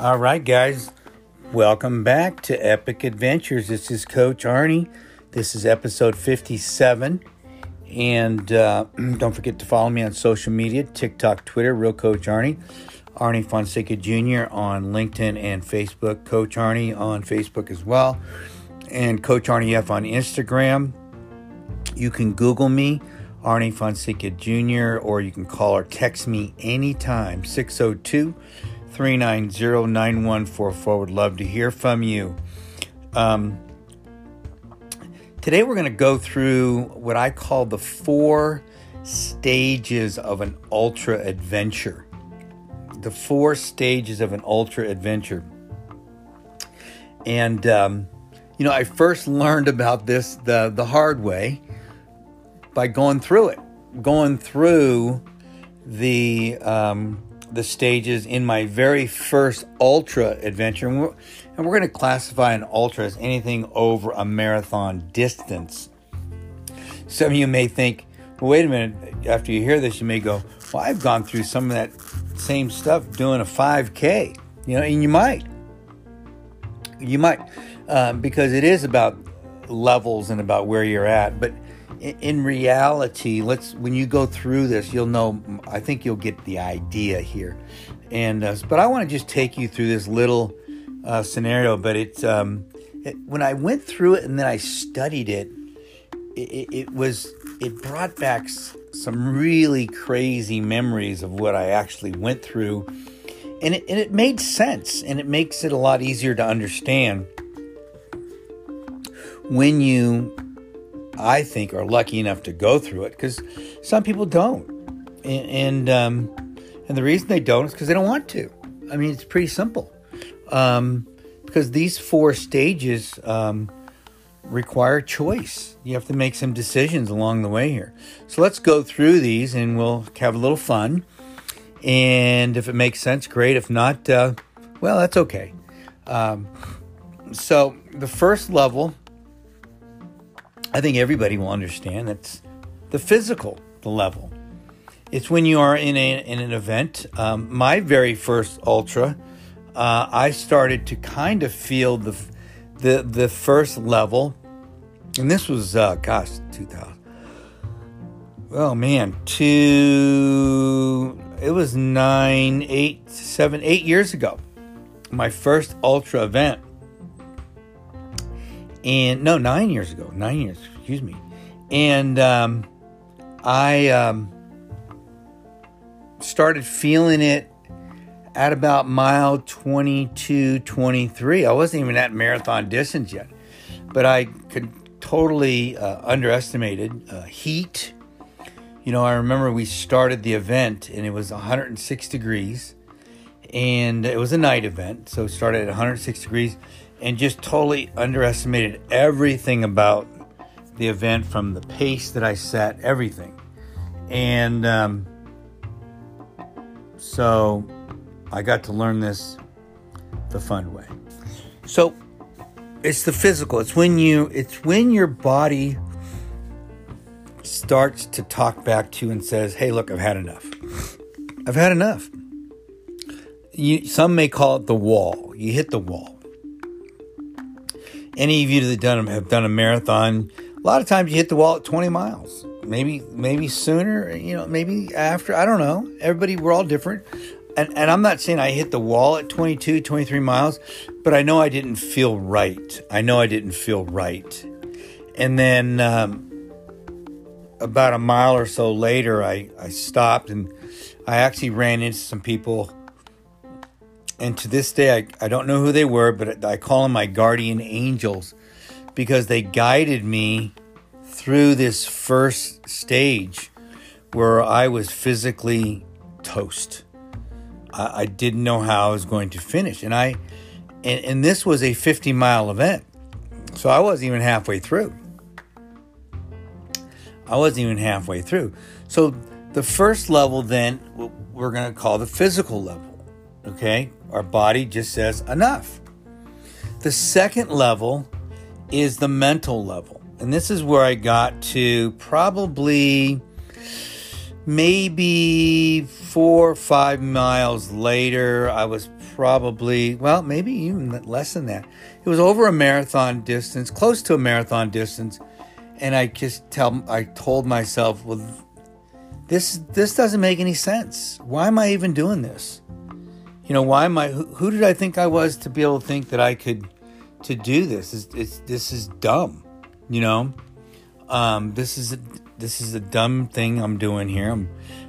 All right, guys, welcome back to Epic Adventures. This is Coach Arnie. This is episode 57. And uh, don't forget to follow me on social media TikTok, Twitter, Real Coach Arnie. Arnie Fonseca Jr. on LinkedIn and Facebook. Coach Arnie on Facebook as well. And Coach Arnie F on Instagram. You can Google me, Arnie Fonseca Jr., or you can call or text me anytime, 602 390 9144. Would love to hear from you. Um, today, we're going to go through what I call the four stages of an ultra adventure. The four stages of an ultra adventure. And, um, you know, I first learned about this the, the hard way by going through it, going through the um, the stages in my very first ultra adventure. And we're, we're going to classify an ultra as anything over a marathon distance. Some of you may think, well, wait a minute, after you hear this, you may go, well, I've gone through some of that same stuff doing a 5K, you know, and you might. You might, um, because it is about levels and about where you're at. But in reality, let's when you go through this, you'll know. I think you'll get the idea here. And uh, but I want to just take you through this little uh, scenario. But it's um, it, when I went through it and then I studied it, it, it was it brought back some really crazy memories of what I actually went through, and it, and it made sense, and it makes it a lot easier to understand when you I think, are lucky enough to go through it because some people don't, and and, um, and the reason they don't is because they don't want to. I mean, it's pretty simple. Um, because these four stages um, require choice. You have to make some decisions along the way here. So let's go through these and we'll have a little fun. And if it makes sense, great. If not, uh, well, that's okay. Um, so the first level I think everybody will understand that's the physical the level. It's when you are in, a, in an event. Um, my very first ultra, uh, I started to kind of feel the the the first level, and this was uh, gosh, two thousand. Oh man, two. It was nine, eight, seven, eight years ago. My first ultra event and no, nine years ago, nine years, excuse me, and um, I um, started feeling it at about mile 22, 23. I wasn't even at marathon distance yet, but I could totally uh, underestimated uh, heat. You know, I remember we started the event and it was 106 degrees, and it was a night event, so it started at 106 degrees and just totally underestimated everything about the event from the pace that I set, everything. And um, so I got to learn this the fun way. So it's the physical. It's when you it's when your body starts to talk back to you and says, "Hey, look, I've had enough. I've had enough." You, some may call it the wall. You hit the wall any of you that done have done a marathon, a lot of times you hit the wall at 20 miles. Maybe maybe sooner, you know, maybe after. I don't know. Everybody, we're all different. And, and I'm not saying I hit the wall at 22, 23 miles, but I know I didn't feel right. I know I didn't feel right. And then um, about a mile or so later, I, I stopped and I actually ran into some people and to this day, I, I don't know who they were, but I call them my guardian angels because they guided me through this first stage where I was physically toast. I, I didn't know how I was going to finish. And I and, and this was a 50 mile event. So I wasn't even halfway through. I wasn't even halfway through. So the first level then we're going to call the physical level. Okay? Our body just says enough. The second level is the mental level. And this is where I got to probably maybe four or five miles later. I was probably well, maybe even less than that. It was over a marathon distance, close to a marathon distance, and I just tell I told myself, well, this this doesn't make any sense. Why am I even doing this? You know, why am I? Who, who did I think I was to be able to think that I could to do this? It's, it's this is dumb. You know, um, this is a, this is a dumb thing I'm doing here. I'm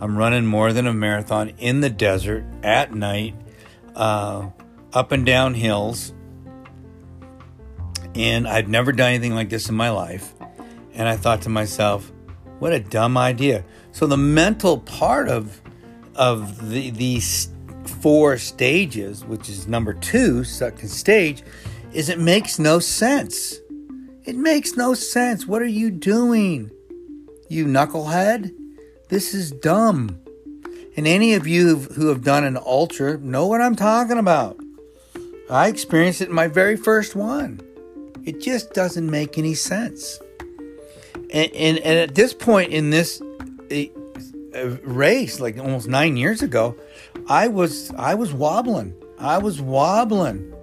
I'm running more than a marathon in the desert at night, uh, up and down hills, and I've never done anything like this in my life. And I thought to myself, what a dumb idea. So the mental part of of the these four stages, which is number two, second stage, is it makes no sense. It makes no sense. What are you doing? You knucklehead? This is dumb. And any of you who have done an ultra know what I'm talking about. I experienced it in my very first one. It just doesn't make any sense. And, and, and at this point in this uh, race, like almost nine years ago, I was I was wobbling. I was wobbling.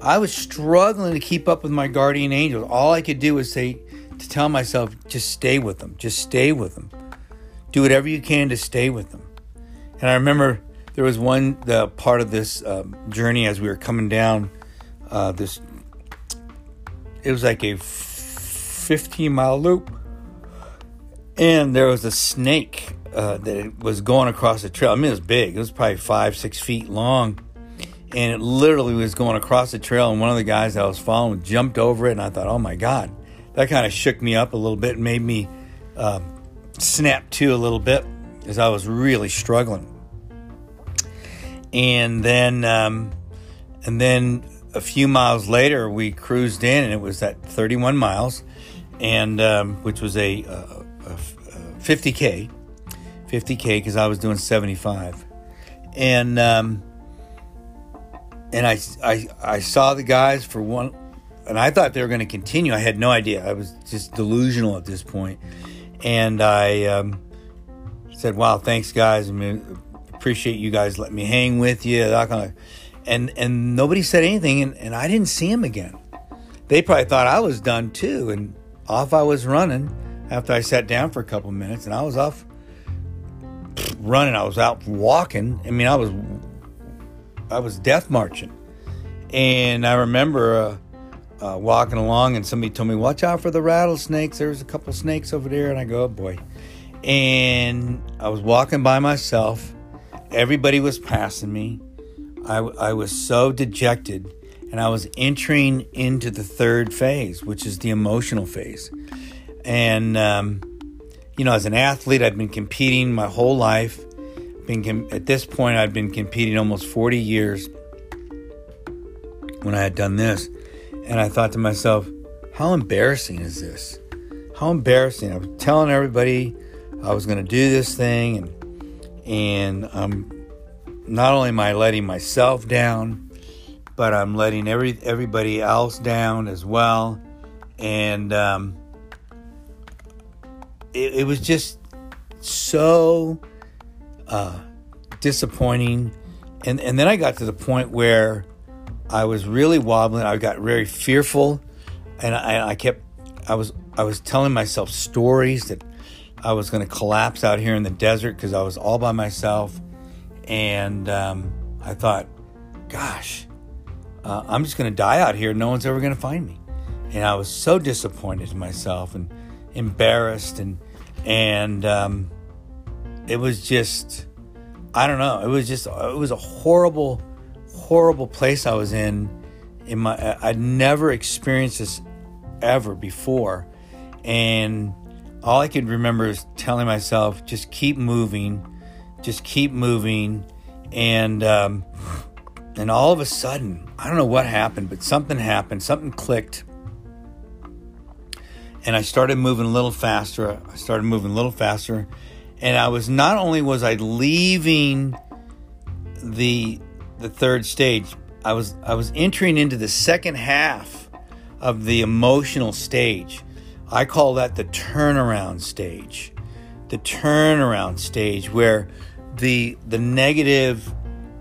I was struggling to keep up with my guardian angels. All I could do was say to tell myself, just stay with them. Just stay with them. Do whatever you can to stay with them. And I remember there was one the part of this um, journey as we were coming down uh, this. It was like a 15 mile loop, and there was a snake uh, that it was going across the trail. I mean, it was big. It was probably five, six feet long, and it literally was going across the trail. And one of the guys that I was following jumped over it, and I thought, "Oh my god!" That kind of shook me up a little bit, and made me uh, snap to a little bit as I was really struggling. And then, um, and then a few miles later, we cruised in, and it was at 31 miles, and um, which was a, a, a 50k 50k because I was doing 75, and um, and I, I I saw the guys for one, and I thought they were going to continue. I had no idea. I was just delusional at this point, and I um, said, "Wow, thanks, guys. I mean, appreciate you guys letting me hang with you." That kind of, and and nobody said anything, and, and I didn't see him again. They probably thought I was done too, and off I was running after I sat down for a couple minutes, and I was off running. I was out walking. I mean, I was I was death marching, and I remember uh, uh, walking along, and somebody told me, "Watch out for the rattlesnakes." There was a couple snakes over there, and I go, "Oh boy!" And I was walking by myself. Everybody was passing me. I, I was so dejected, and I was entering into the third phase, which is the emotional phase, and. Um, you know, as an athlete, I've been competing my whole life. Been com- at this point, I've been competing almost 40 years when I had done this. And I thought to myself, how embarrassing is this? How embarrassing. I was telling everybody I was going to do this thing and and I'm not only am I letting myself down, but I'm letting every everybody else down as well. And um, it, it was just so uh, disappointing. And, and then I got to the point where I was really wobbling. I got very fearful, and I, I kept, I was, I was telling myself stories that I was going to collapse out here in the desert because I was all by myself, and um, I thought, gosh, uh, I'm just going to die out here. No one's ever going to find me, and I was so disappointed in myself and embarrassed and and um, it was just I don't know. It was just it was a horrible, horrible place I was in. In my I'd never experienced this ever before, and all I could remember is telling myself, just keep moving, just keep moving, and um, and all of a sudden, I don't know what happened, but something happened, something clicked, and I started moving a little faster. I started moving a little faster, and I was not only was I leaving the the third stage, I was I was entering into the second half of the emotional stage. I call that the turnaround stage. The turnaround stage where the the negative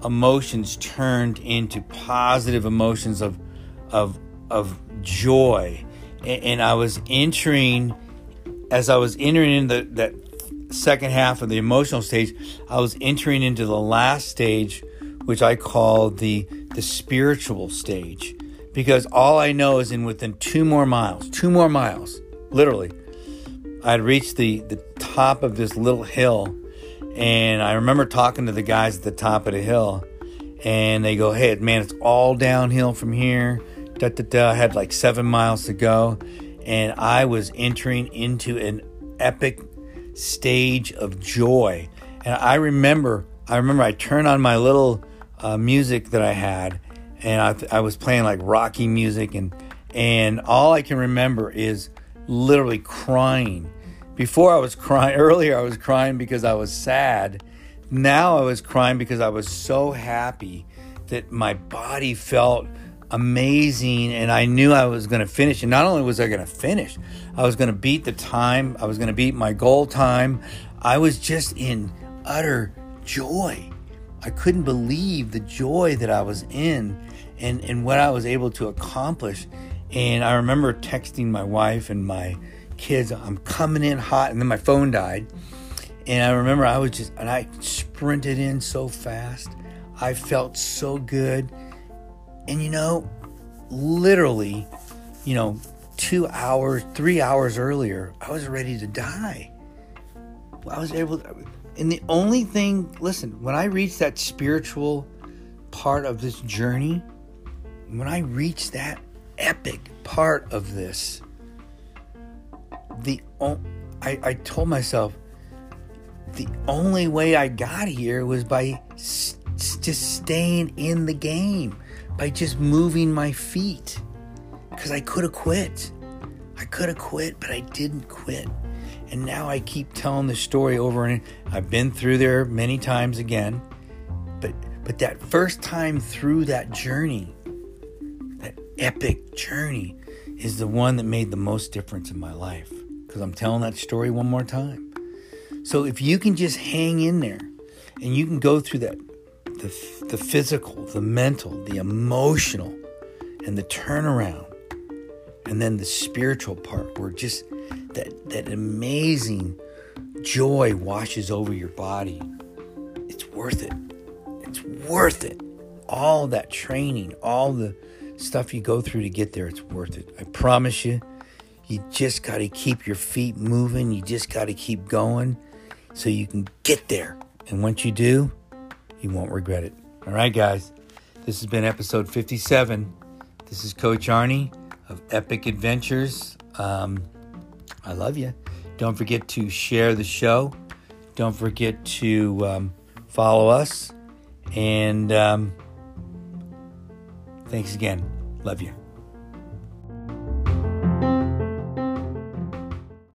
emotions turned into positive emotions of of of joy and, i was entering as i was entering into that second half of the emotional stage i was entering into the last stage which i call the the spiritual stage because all i know is in within two more miles two more miles literally i'd reached the the top of this little hill and I remember talking to the guys at the top of the hill, and they go, "Hey, man, it's all downhill from here." Da, da, da. I had like seven miles to go, and I was entering into an epic stage of joy. And I remember, I remember, I turned on my little uh, music that I had, and I, I was playing like Rocky music, and and all I can remember is literally crying before I was crying, earlier I was crying because I was sad. Now I was crying because I was so happy that my body felt amazing and I knew I was going to finish. And not only was I going to finish, I was going to beat the time, I was going to beat my goal time. I was just in utter joy. I couldn't believe the joy that I was in and, and what I was able to accomplish. And I remember texting my wife and my kids, I'm coming in hot. And then my phone died. And I remember I was just, and I sprinted in so fast. I felt so good. And you know, literally, you know, two hours, three hours earlier, I was ready to die. I was able to, and the only thing, listen, when I reached that spiritual part of this journey, when I reached that epic part of this, the I, I told myself the only way I got here was by s- just staying in the game, by just moving my feet. Because I could have quit. I could have quit, but I didn't quit. And now I keep telling the story over and I've been through there many times again. But but that first time through that journey, that epic journey, is the one that made the most difference in my life because I'm telling that story one more time. So if you can just hang in there and you can go through that the, the physical, the mental, the emotional, and the turnaround, and then the spiritual part where just that, that amazing joy washes over your body, it's worth it. It's worth it. All that training, all the stuff you go through to get there, it's worth it. I promise you you just got to keep your feet moving. You just got to keep going so you can get there. And once you do, you won't regret it. All right, guys. This has been episode 57. This is Coach Arnie of Epic Adventures. Um, I love you. Don't forget to share the show. Don't forget to um, follow us. And um, thanks again. Love you.